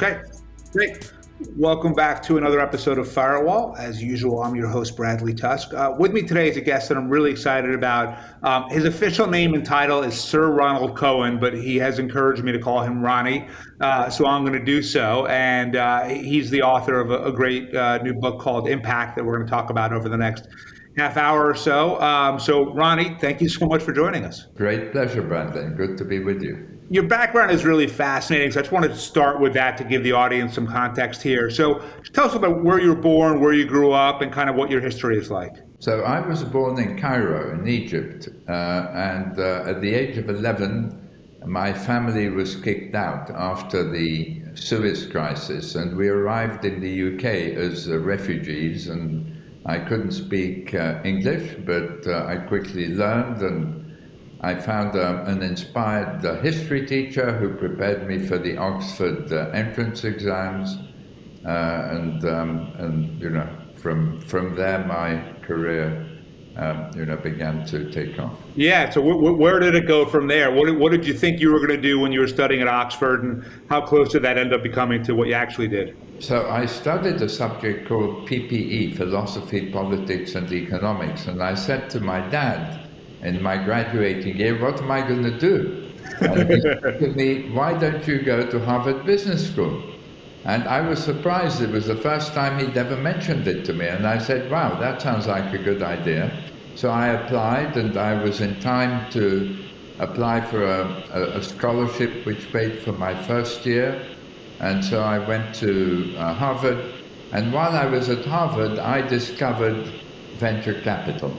Okay, great. Welcome back to another episode of Firewall. As usual, I'm your host, Bradley Tusk. Uh, with me today is a guest that I'm really excited about. Um, his official name and title is Sir Ronald Cohen, but he has encouraged me to call him Ronnie, uh, so I'm going to do so. And uh, he's the author of a, a great uh, new book called Impact that we're going to talk about over the next half hour or so. Um, so, Ronnie, thank you so much for joining us. Great pleasure, Brandon. Good to be with you. Your background is really fascinating, so I just wanted to start with that to give the audience some context here. So, tell us about where you were born, where you grew up, and kind of what your history is like. So, I was born in Cairo, in Egypt, uh, and uh, at the age of 11, my family was kicked out after the Suez crisis, and we arrived in the UK as uh, refugees. And I couldn't speak uh, English, but uh, I quickly learned and I found uh, an inspired uh, history teacher who prepared me for the Oxford uh, entrance exams, uh, and um, and you know from from there my career. Um, you know, began to take off. Yeah. So, w- w- where did it go from there? What, what did you think you were going to do when you were studying at Oxford, and how close did that end up becoming to what you actually did? So, I studied a subject called PPE, philosophy, politics, and economics, and I said to my dad, in my graduating year, what am I going to do? And he said to me, why don't you go to Harvard Business School? And I was surprised. It was the first time he'd ever mentioned it to me. And I said, wow, that sounds like a good idea. So I applied, and I was in time to apply for a, a, a scholarship which paid for my first year. And so I went to uh, Harvard. And while I was at Harvard, I discovered venture capital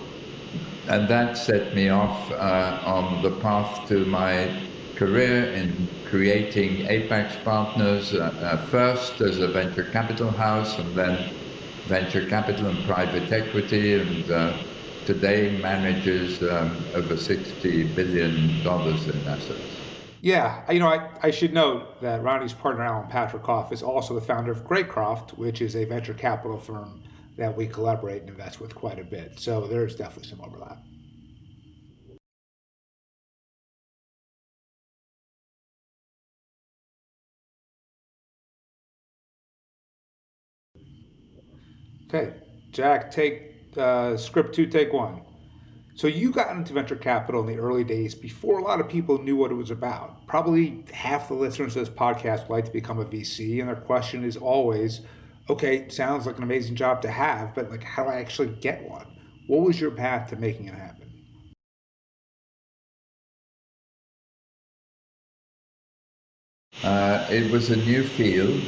and that set me off uh, on the path to my career in creating Apax Partners, uh, uh, first as a venture capital house, and then venture capital and private equity, and uh, today manages um, over $60 billion in assets. Yeah, you know, I, I should note that Ronnie's partner, Alan Patricof, is also the founder of Greycroft, which is a venture capital firm that we collaborate and invest with quite a bit. So there's definitely some overlap. Okay, Jack, take uh, script two, take one. So you got into venture capital in the early days before a lot of people knew what it was about. Probably half the listeners to this podcast would like to become a VC, and their question is always, okay, sounds like an amazing job to have, but like, how do I actually get one? What was your path to making it happen? Uh, it was a new field,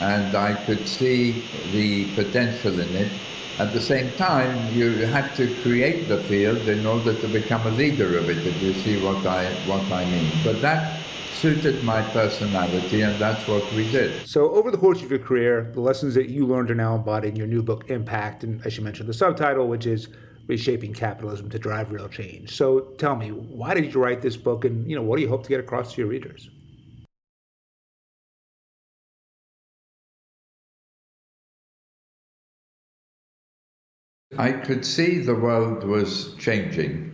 and I could see the potential in it. At the same time, you had to create the field in order to become a leader of it, if you see what I, what I mean. But that suited my personality, and that's what we did. So, over the course of your career, the lessons that you learned are now embodied in your new book, Impact, and as you mentioned, the subtitle, which is Reshaping Capitalism to Drive Real Change. So, tell me, why did you write this book, and you know, what do you hope to get across to your readers? I could see the world was changing.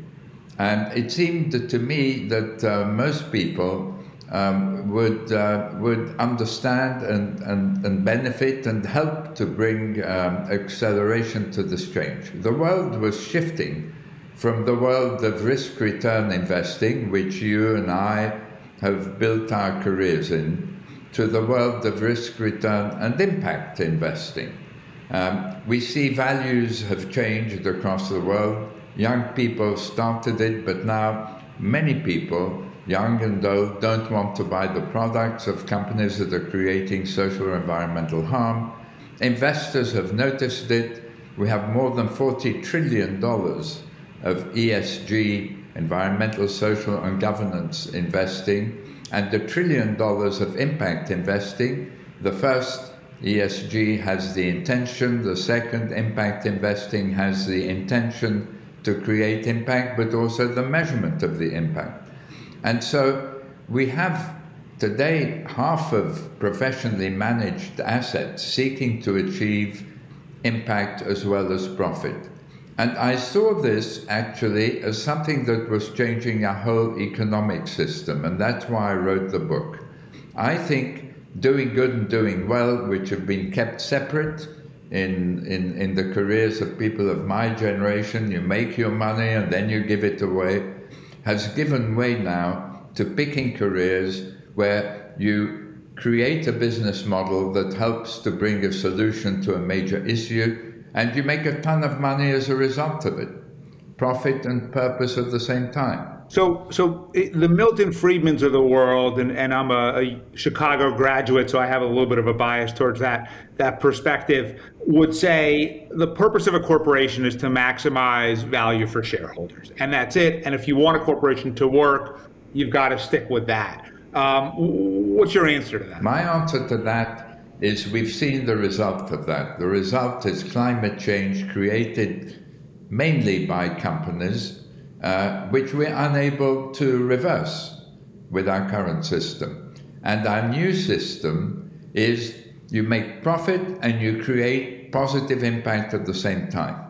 And it seemed to me that uh, most people um, would, uh, would understand and, and, and benefit and help to bring um, acceleration to this change. The world was shifting from the world of risk return investing, which you and I have built our careers in, to the world of risk return and impact investing. Um, we see values have changed across the world. Young people started it, but now many people, young and old, don't want to buy the products of companies that are creating social or environmental harm. Investors have noticed it. We have more than $40 trillion of ESG, environmental, social, and governance investing, and a trillion dollars of impact investing. The first ESG has the intention, the second, impact investing has the intention to create impact, but also the measurement of the impact. And so we have today half of professionally managed assets seeking to achieve impact as well as profit. And I saw this actually as something that was changing our whole economic system, and that's why I wrote the book. I think doing good and doing well, which have been kept separate in, in, in the careers of people of my generation. You make your money and then you give it away, has given way now to picking careers where you create a business model that helps to bring a solution to a major issue and you make a ton of money as a result of it. Profit and purpose at the same time. So, so it, the Milton Friedmans of the world, and, and I'm a, a, Chicago graduate, so I have a little bit of a bias towards that that perspective. Would say the purpose of a corporation is to maximize value for shareholders, and that's it. And if you want a corporation to work, you've got to stick with that. Um, what's your answer to that? My answer to that is we've seen the result of that. The result is climate change created mainly by companies uh, which we're unable to reverse with our current system. And our new system is you make profit and you create positive impact at the same time.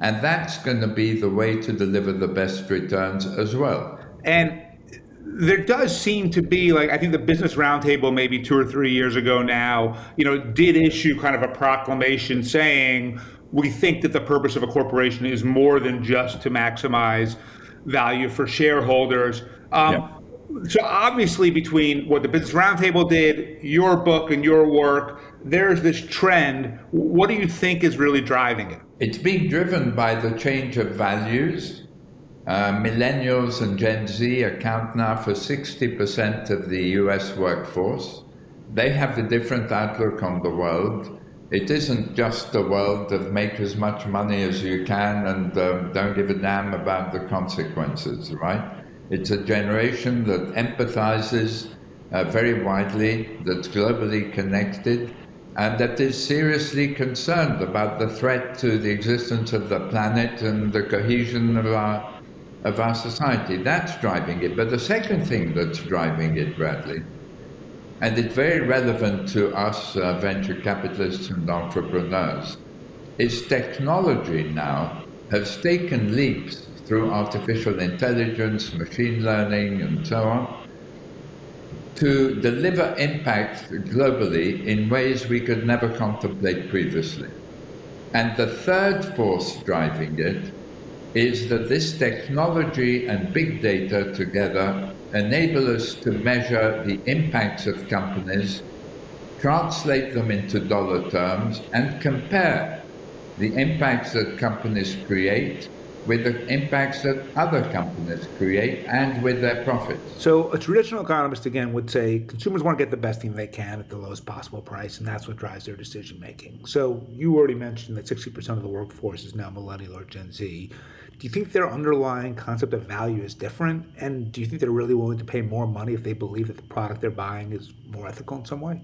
And that's going to be the way to deliver the best returns as well. And there does seem to be like I think the Business Roundtable maybe two or three years ago now, you know, did issue kind of a proclamation saying we think that the purpose of a corporation is more than just to maximize value for shareholders. Um, yeah. So obviously, between what the Business Roundtable did, your book, and your work, there's this trend. What do you think is really driving it? It's being driven by the change of values. Uh, millennials and Gen Z account now for 60% of the US workforce. They have a different outlook on the world it isn't just a world of make as much money as you can and um, don't give a damn about the consequences, right? It's a generation that empathizes uh, very widely, that's globally connected, and that is seriously concerned about the threat to the existence of the planet and the cohesion of our, of our society. That's driving it. But the second thing that's driving it, Bradley, and it's very relevant to us uh, venture capitalists and entrepreneurs, is technology now has taken leaps through artificial intelligence, machine learning, and so on, to deliver impact globally in ways we could never contemplate previously. And the third force driving it is that this technology and big data together enable us to measure the impacts of companies, translate them into dollar terms, and compare the impacts that companies create with the impacts that other companies create and with their profits. So, a traditional economist again would say consumers want to get the best thing they can at the lowest possible price, and that's what drives their decision making. So, you already mentioned that 60% of the workforce is now millennial or Gen Z. Do you think their underlying concept of value is different? And do you think they're really willing to pay more money if they believe that the product they're buying is more ethical in some way?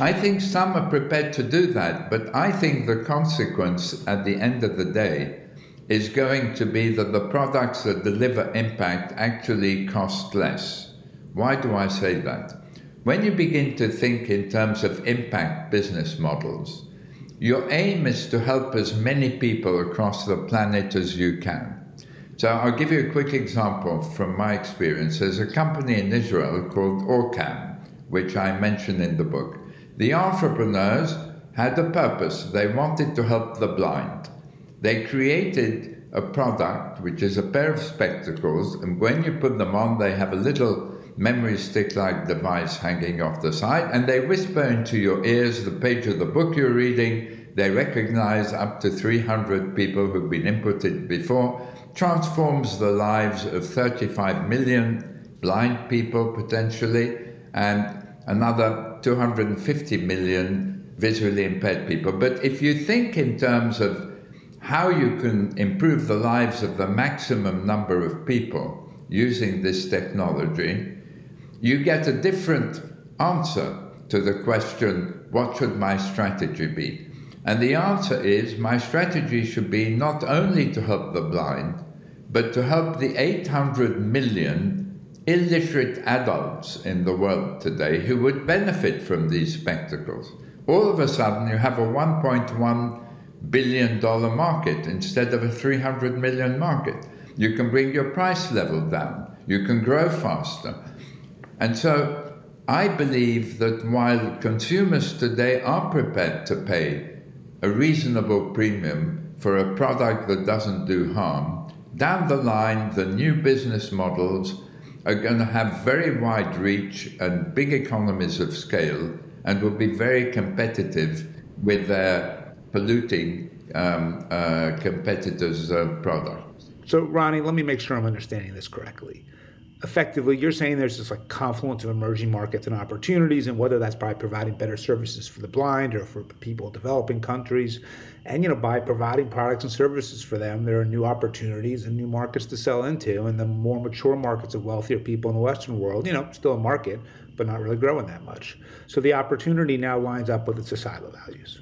I think some are prepared to do that, but I think the consequence at the end of the day is going to be that the products that deliver impact actually cost less. Why do I say that? When you begin to think in terms of impact business models, your aim is to help as many people across the planet as you can. So I'll give you a quick example from my experience. There's a company in Israel called Orcam, which I mention in the book. The entrepreneurs had a purpose. They wanted to help the blind. They created a product, which is a pair of spectacles, and when you put them on, they have a little memory stick like device hanging off the side, and they whisper into your ears the page of the book you're reading. They recognize up to 300 people who've been inputted before, transforms the lives of 35 million blind people potentially, and another 250 million visually impaired people. But if you think in terms of how you can improve the lives of the maximum number of people using this technology, you get a different answer to the question, what should my strategy be? And the answer is, my strategy should be not only to help the blind, but to help the 800 million illiterate adults in the world today who would benefit from these spectacles. All of a sudden, you have a 1.1 billion dollar market instead of a 300 million market. You can bring your price level down. You can grow faster. And so I believe that while consumers today are prepared to pay a reasonable premium for a product that doesn't do harm, down the line, the new business models are going to have very wide reach and big economies of scale and will be very competitive with their polluting um, uh, competitors' uh, products. So, Ronnie, let me make sure I'm understanding this correctly. Effectively, you're saying there's this like confluence of emerging markets and opportunities, and whether that's by providing better services for the blind or for people in developing countries, and you know by providing products and services for them, there are new opportunities and new markets to sell into, and the more mature markets of wealthier people in the Western world, you know, still a market, but not really growing that much. So the opportunity now lines up with its societal values.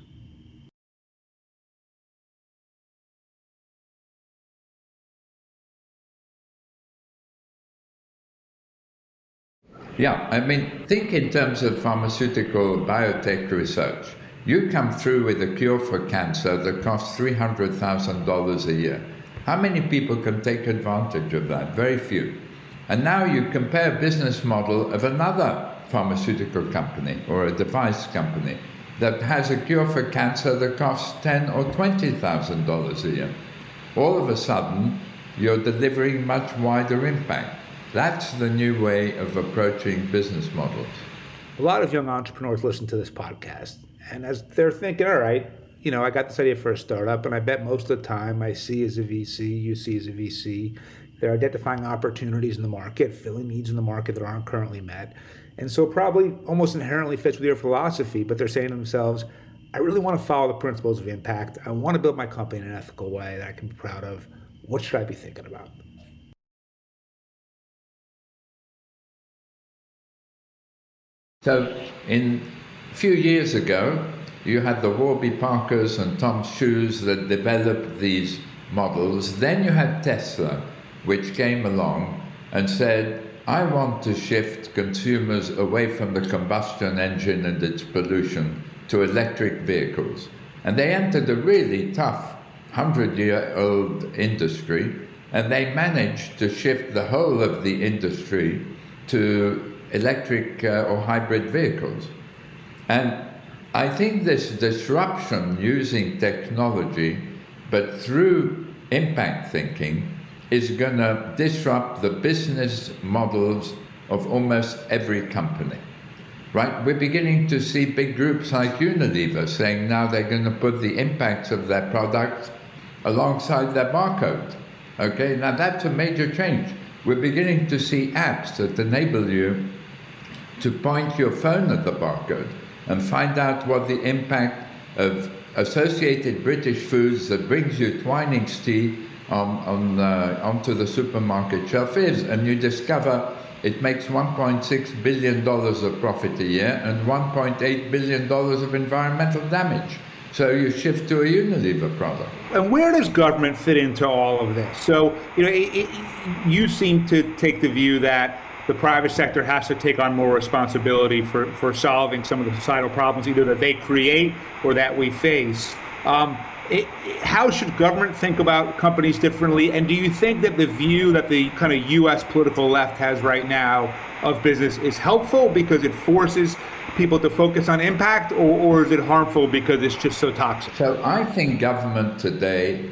Yeah, I mean, think in terms of pharmaceutical biotech research. You come through with a cure for cancer that costs $300,000 a year. How many people can take advantage of that? Very few. And now you compare business model of another pharmaceutical company or a device company that has a cure for cancer that costs ten or twenty thousand dollars a year. All of a sudden, you're delivering much wider impact. That's the new way of approaching business models. A lot of young entrepreneurs listen to this podcast, and as they're thinking, all right, you know, I got this idea for a startup, and I bet most of the time I see as a VC, you see as a VC, they're identifying opportunities in the market, filling needs in the market that aren't currently met. And so probably almost inherently fits with your philosophy, but they're saying to themselves, I really want to follow the principles of impact. I want to build my company in an ethical way that I can be proud of. What should I be thinking about? So, in a few years ago, you had the Warby Parkers and Tom Shoes that developed these models. Then you had Tesla, which came along and said, I want to shift consumers away from the combustion engine and its pollution to electric vehicles. And they entered a really tough 100 year old industry, and they managed to shift the whole of the industry to electric uh, or hybrid vehicles. And I think this disruption using technology, but through impact thinking, is going to disrupt the business models of almost every company. Right? We're beginning to see big groups like Unilever saying now they're going to put the impacts of their products alongside their barcode. Okay, now that's a major change. We're beginning to see apps that enable you to point your phone at the barcode and find out what the impact of associated British foods that brings you Twinings tea on, on, uh, onto the supermarket shelf is, and you discover it makes $1.6 billion of profit a year and $1.8 billion of environmental damage. So you shift to a Unilever product. And where does government fit into all of this? So, you know, it, it, you seem to take the view that the private sector has to take on more responsibility for, for solving some of the societal problems, either that they create or that we face. Um, it, how should government think about companies differently? And do you think that the view that the kind of U.S. political left has right now of business is helpful because it forces people to focus on impact, or, or is it harmful because it's just so toxic? So I think government today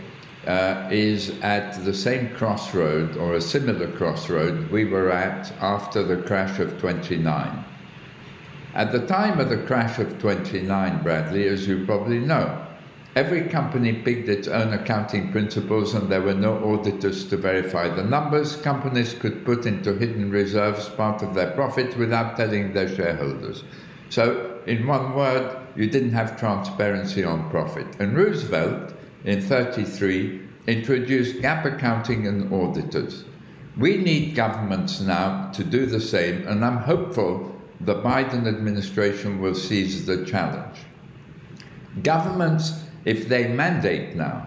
uh, is at the same crossroad or a similar crossroad we were at after the crash of 29. At the time of the crash of 29, Bradley, as you probably know, Every company picked its own accounting principles and there were no auditors to verify the numbers. Companies could put into hidden reserves part of their profits without telling their shareholders. So, in one word, you didn't have transparency on profit. And Roosevelt, in 33, introduced GAAP accounting and auditors. We need governments now to do the same, and I'm hopeful the Biden administration will seize the challenge. Governments if they mandate now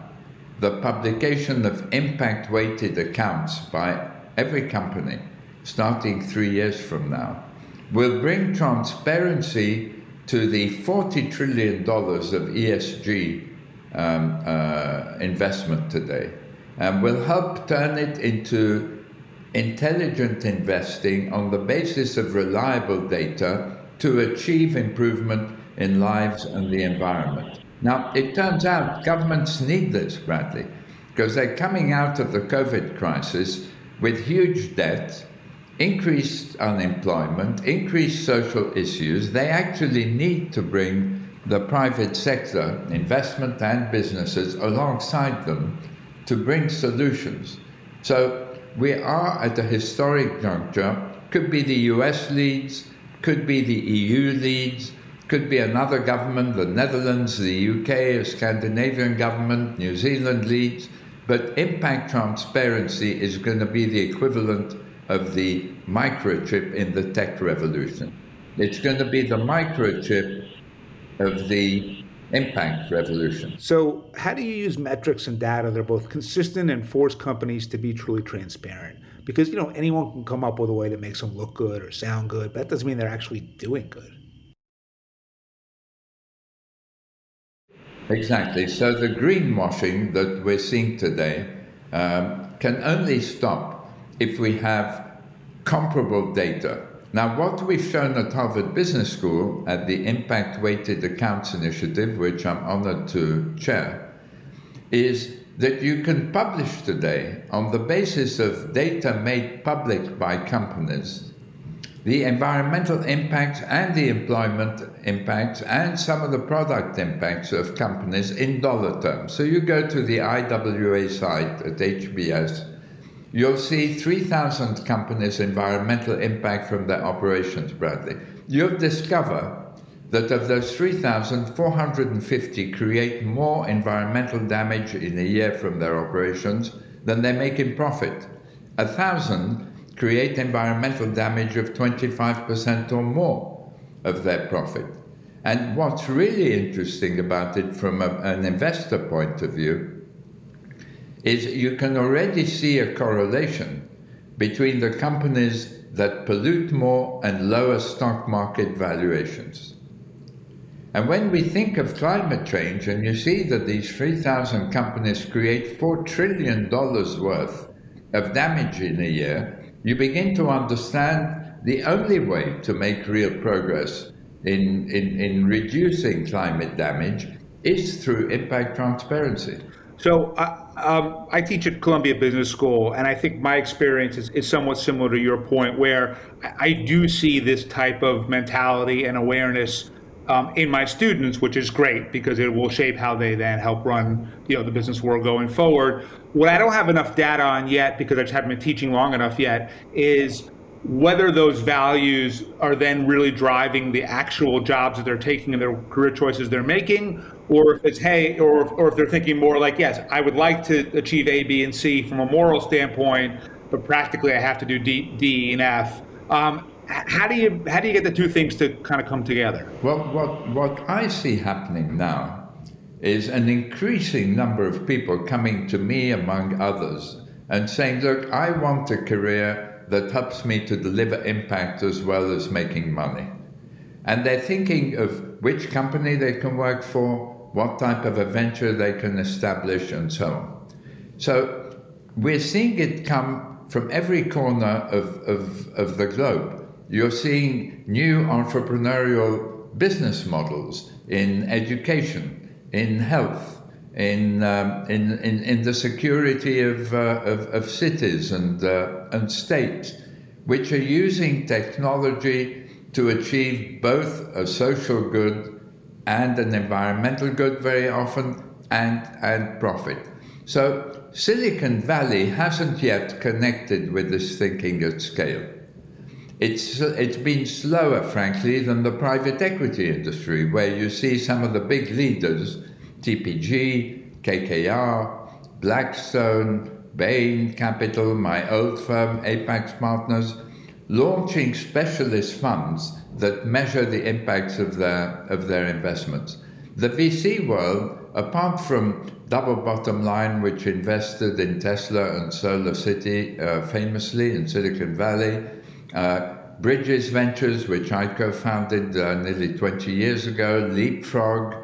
the publication of impact weighted accounts by every company starting three years from now will bring transparency to the $40 trillion of ESG um, uh, investment today and will help turn it into intelligent investing on the basis of reliable data to achieve improvement in lives and the environment. Now, it turns out governments need this, Bradley, because they're coming out of the COVID crisis with huge debt, increased unemployment, increased social issues. They actually need to bring the private sector, investment and businesses, alongside them to bring solutions. So we are at a historic juncture. Could be the US leads, could be the EU leads, could be another government, the Netherlands, the UK, a Scandinavian government, New Zealand leads. But impact transparency is going to be the equivalent of the microchip in the tech revolution. It's going to be the microchip of the impact revolution. So, how do you use metrics and data that are both consistent and force companies to be truly transparent? Because you know anyone can come up with a way that makes them look good or sound good, but that doesn't mean they're actually doing good. Exactly. So the greenwashing that we're seeing today um, can only stop if we have comparable data now, what we've shown at Harvard Business School at the Impact Weighted Accounts Initiative, which I'm honored to chair, is that you can publish today, on the basis of data made public by companies, the environmental impacts and the employment impacts and some of the product impacts of companies in dollar terms. So you go to the IWA site at HBS You'll see 3,000 companies' environmental impact from their operations, Bradley. You'll discover that of those 3,000, 450 create more environmental damage in a year from their operations than they make in profit. A thousand create environmental damage of 25% or more of their profit. And what's really interesting about it from a, an investor point of view is you can already see a correlation between the companies that pollute more and lower stock market valuations. And when we think of climate change, and you see that these 3,000 companies create $4 trillion worth of damage in a year, you begin to understand the only way to make real progress in, in, in reducing climate damage is through impact transparency. So uh, um, I teach at Columbia Business School, and I think my experience is, is somewhat similar to your point, where I do see this type of mentality and awareness um, in my students, which is great because it will shape how they then help run, you know, the business world going forward. What I don't have enough data on yet, because I just haven't been teaching long enough yet, is whether those values are then really driving the actual jobs that they're taking and their career choices they're making, or if it's hey, or or if they're thinking more like yes, I would like to achieve A, B, and C from a moral standpoint, but practically I have to do D, D, and F. Um, how do you how do you get the two things to kind of come together? Well, what what I see happening now is an increasing number of people coming to me, among others, and saying, "Look, I want a career." That helps me to deliver impact as well as making money. And they're thinking of which company they can work for, what type of a venture they can establish, and so on. So we're seeing it come from every corner of, of, of the globe. You're seeing new entrepreneurial business models in education, in health, in, um, in, in, in, the security of, uh, of, of, cities and, uh, and states, which are using technology to achieve both a social good and an environmental good very often and, and profit. So Silicon Valley hasn't yet connected with this thinking at scale. It's, it's been slower, frankly, than the private equity industry, where you see some of the big leaders TPG, KKR, Blackstone, Bain Capital, my old firm, Apax Partners, launching specialist funds that measure the impacts of their, of their investments. The VC world, apart from Double Bottom Line, which invested in Tesla and Solar City uh, famously in Silicon Valley, uh, Bridges Ventures, which I co founded uh, nearly 20 years ago, Leapfrog,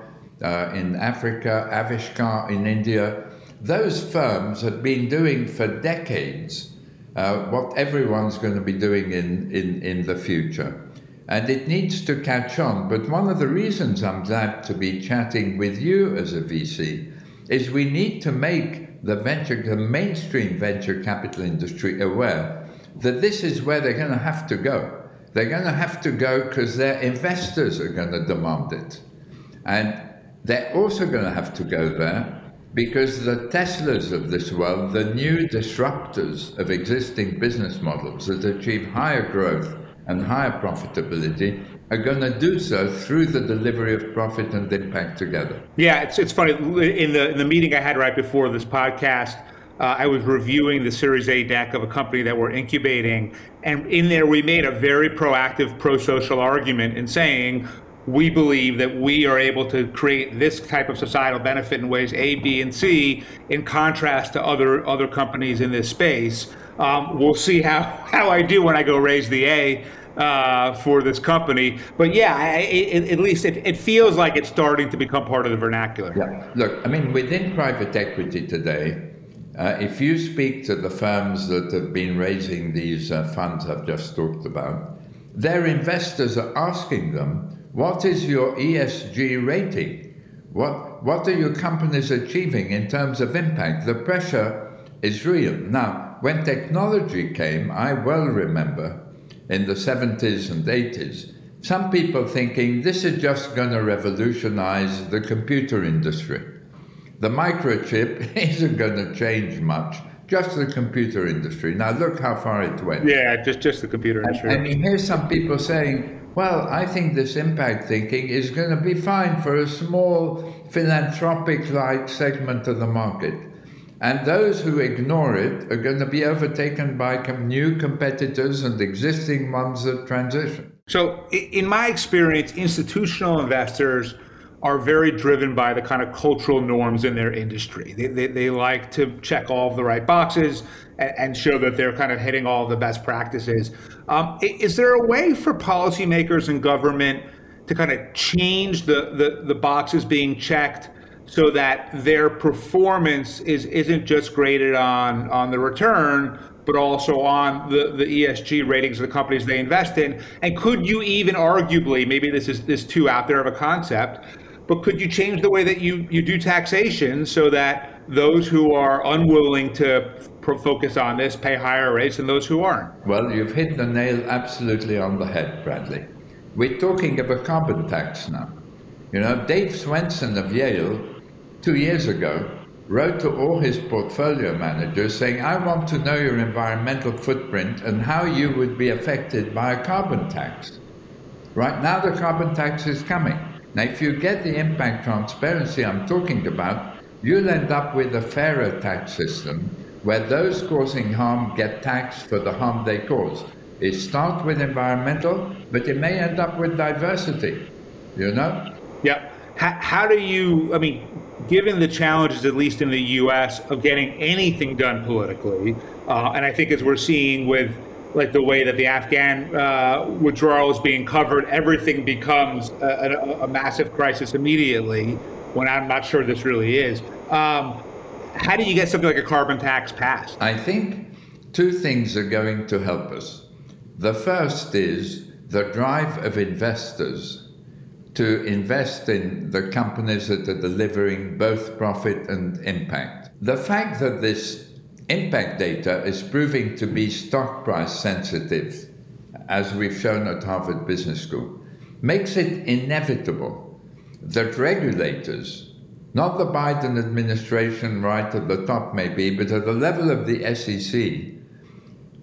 uh, in Africa, Aavishkaar in India. Those firms have been doing for decades uh, what everyone's going to be doing in, in, in the future. And it needs to catch on. But one of the reasons I'm glad to be chatting with you as a VC is we need to make the venture, the mainstream venture capital industry aware that this is where they're going to have to go. They're going to have to go because their investors are going to demand it. And they're also going to have to go there because the Teslas of this world, the new disruptors of existing business models that achieve higher growth and higher profitability, are going to do so through the delivery of profit and impact together. Yeah, it's, it's funny. In the, in the meeting I had right before this podcast, uh, I was reviewing the Series A deck of a company that we're incubating. And in there, we made a very proactive pro social argument in saying, we believe that we are able to create this type of societal benefit in ways A, B, and C, in contrast to other other companies in this space. Um, we'll see how, how I do when I go raise the A uh, for this company. But yeah, I, at least it, it, feels like it's starting to become part of the vernacular. Yeah. Look, I mean, within private equity today, uh, if you speak to the firms that have been raising these uh, funds I've just talked about, their investors are asking them what is your ESG rating? What, what are your companies achieving in terms of impact? The pressure is real. Now, when technology came, I well remember in the 70s and 80s, some people thinking this is just going to revolutionize the computer industry. The microchip isn't going to change much, just the computer industry. Now, look how far it went. Yeah, just, just the computer industry. And, and you hear some people saying, well, I think this impact thinking is going to be fine for a small philanthropic like segment of the market. And those who ignore it are going to be overtaken by new competitors and existing ones that transition. So, in my experience, institutional investors are very driven by the kind of cultural norms in their industry. They, they, they like to check all the right boxes and, and, show that they're kind of hitting all the best practices. Um, is there a way for policymakers and government to kind of change the, the, the boxes being checked so that their performance is, isn't just graded on, on the return, but also on the, the ESG ratings of the companies they invest in? And could you even arguably, maybe this is this too out there of a concept, but could you change the way that you, you do taxation so that those who are unwilling to focus on this pay higher rates than those who aren't? Well, you've hit the nail absolutely on the head, Bradley. We're talking of a carbon tax now. You know, Dave Swensen of Yale, two years ago, wrote to all his portfolio managers saying, I want to know your environmental footprint and how you would be affected by a carbon tax. Right now, the carbon tax is coming. Now, if you get the impact transparency I'm talking about, you'll end up with a fairer tax system where those causing harm get taxed for the harm they cause. It starts with environmental, but it may end up with diversity, you know? Yeah. How, how do you, I mean, given the challenges, at least in the US, of getting anything done politically, uh, and I think as we're seeing with like the way that the Afghan uh, withdrawal is being covered, everything becomes a, a, a, massive crisis immediately. When I'm not sure this really is. Um, how do you get something like a carbon tax passed? I think two things are going to help us. The first is the drive of investors to invest in the companies that are delivering both profit and impact. The fact that this impact data is proving to be stock price sensitive, as we've shown at Harvard Business School, makes it inevitable that regulators, not the Biden administration right at the top maybe, but at the level of the SEC,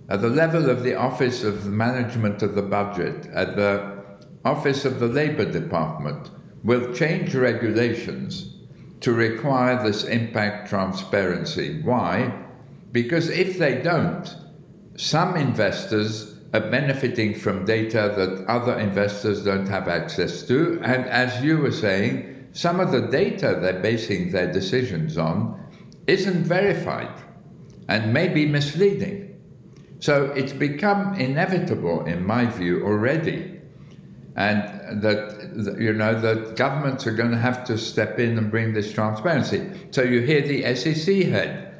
at the level of the Office of Management of the Budget, at the Office of the Labor Department, will change regulations to require this impact transparency. Why? Because if they don't, some investors are benefiting from data that other investors don't have access to. And as you were saying, some of the data they're basing their decisions on isn't verified and may be misleading. So it's become inevitable, in my view, already and that you know that governments are going to have to step in and bring this transparency. So you hear the SEC head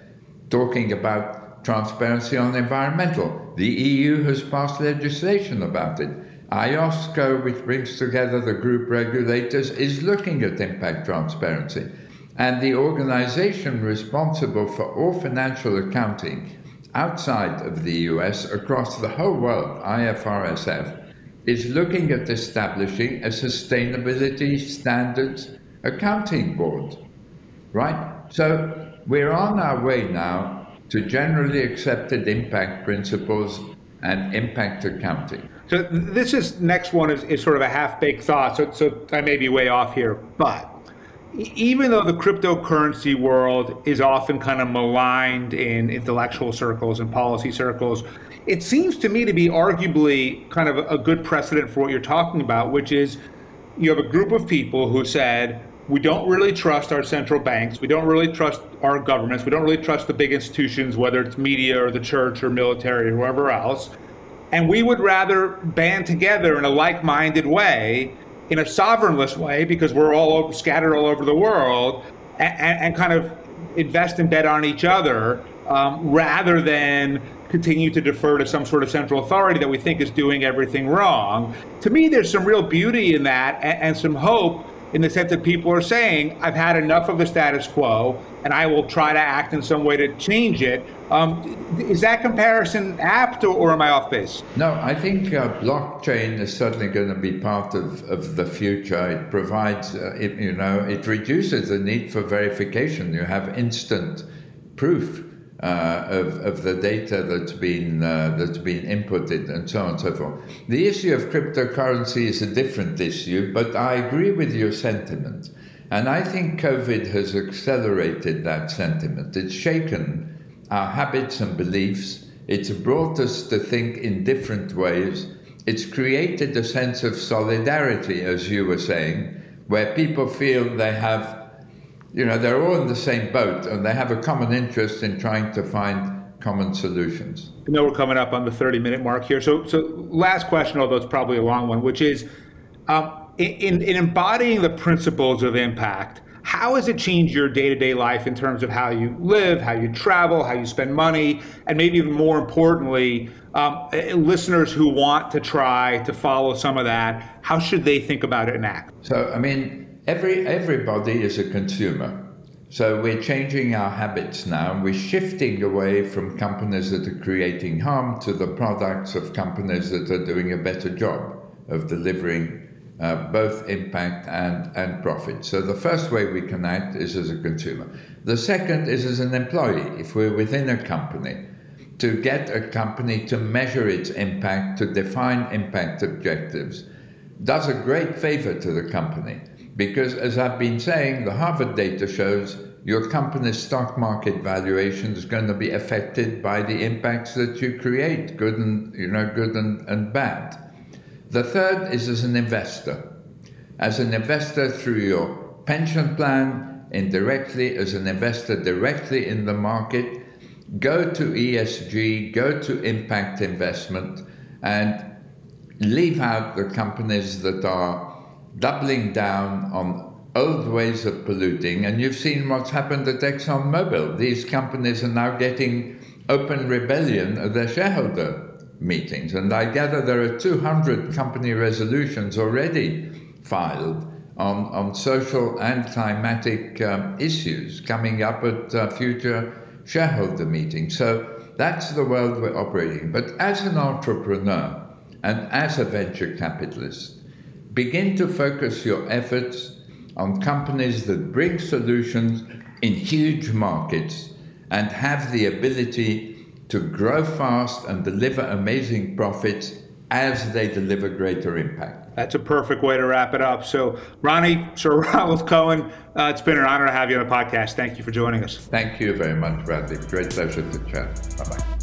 talking about transparency on environmental. The EU has passed legislation about it. IOSCO, which brings together the group regulators, is looking at impact transparency. And the organization responsible for all financial accounting outside of the US across the whole world, IFRSF, is looking at establishing a sustainability standards accounting board. Right? So we're on our way now to generally accepted impact principles and impact accounting. So this is next one is, is sort of a half-baked thought. So, so I may be way off here, but even though the cryptocurrency world is often kind of maligned in intellectual circles and policy circles, it seems to me to be arguably kind of a good precedent for what you're talking about, which is you have a group of people who said, we don't really trust our central banks. We don't really trust our governments. We don't really trust the big institutions, whether it's media or the church or military or whoever else. And we would rather band together in a like minded way, in a sovereignless way, because we're all over, scattered all over the world, and, and, kind of invest and bet on each other um, rather than continue to defer to some sort of central authority that we think is doing everything wrong. To me, there's some real beauty in that and, and some hope in the sense that people are saying, I've had enough of the status quo and I will try to act in some way to change it. Um, is that comparison apt or, or, am I off base? No, I think uh, blockchain is certainly going to be part of, of the future. It provides, uh, it, you know, it reduces the need for verification. You have instant proof uh, of, of the data that's been uh, that's been inputted and so on and so forth. The issue of cryptocurrency is a different issue, but I agree with your sentiment, and I think COVID has accelerated that sentiment. It's shaken our habits and beliefs. It's brought us to think in different ways. It's created a sense of solidarity, as you were saying, where people feel they have you know, they're all in the same boat and they have a common interest in trying to find common solutions. I know we're coming up on the 30 minute mark here. So, so last question, although it's probably a long one, which is um, in, in embodying the principles of impact, how has it changed your day to day life in terms of how you live, how you travel, how you spend money, and maybe even more importantly, um, listeners who want to try to follow some of that, how should they think about it and act? So, I mean, every everybody is a consumer. So we're changing our habits now. We're shifting away from companies that are creating harm to the products of companies that are doing a better job of delivering uh, both impact and, and profit. So the first way we can act is as a consumer. The second is as an employee. If we're within a company, to get a company to measure its impact, to define impact objectives, does a great favor to the company because, as I've been saying, the Harvard data shows your company's stock market valuation is going to be affected by the impacts that you create, good and you know, good and, and bad. The third is as an investor. As an investor through your pension plan, indirectly, as an investor directly in the market, go to ESG, go to impact investment, and leave out the companies that are doubling down on old ways of polluting. And you've seen what's happened at ExxonMobil. These companies are now getting open rebellion at their shareholder meetings. And I gather there are 200 company resolutions already filed on, on social and climatic um, issues coming up at uh, future shareholder meetings. So that's the world we're operating. But as an entrepreneur and as a venture capitalist, begin to focus your efforts on companies that bring solutions in huge markets and have the ability to grow fast and deliver amazing profits as they deliver greater impact. That's a perfect way to wrap it up. So, Ronnie, Sir Ronald Cohen, uh, it's been an honor to have you on the podcast. Thank you for joining us. Thank you very much, Bradley. Great pleasure to chat. Bye bye.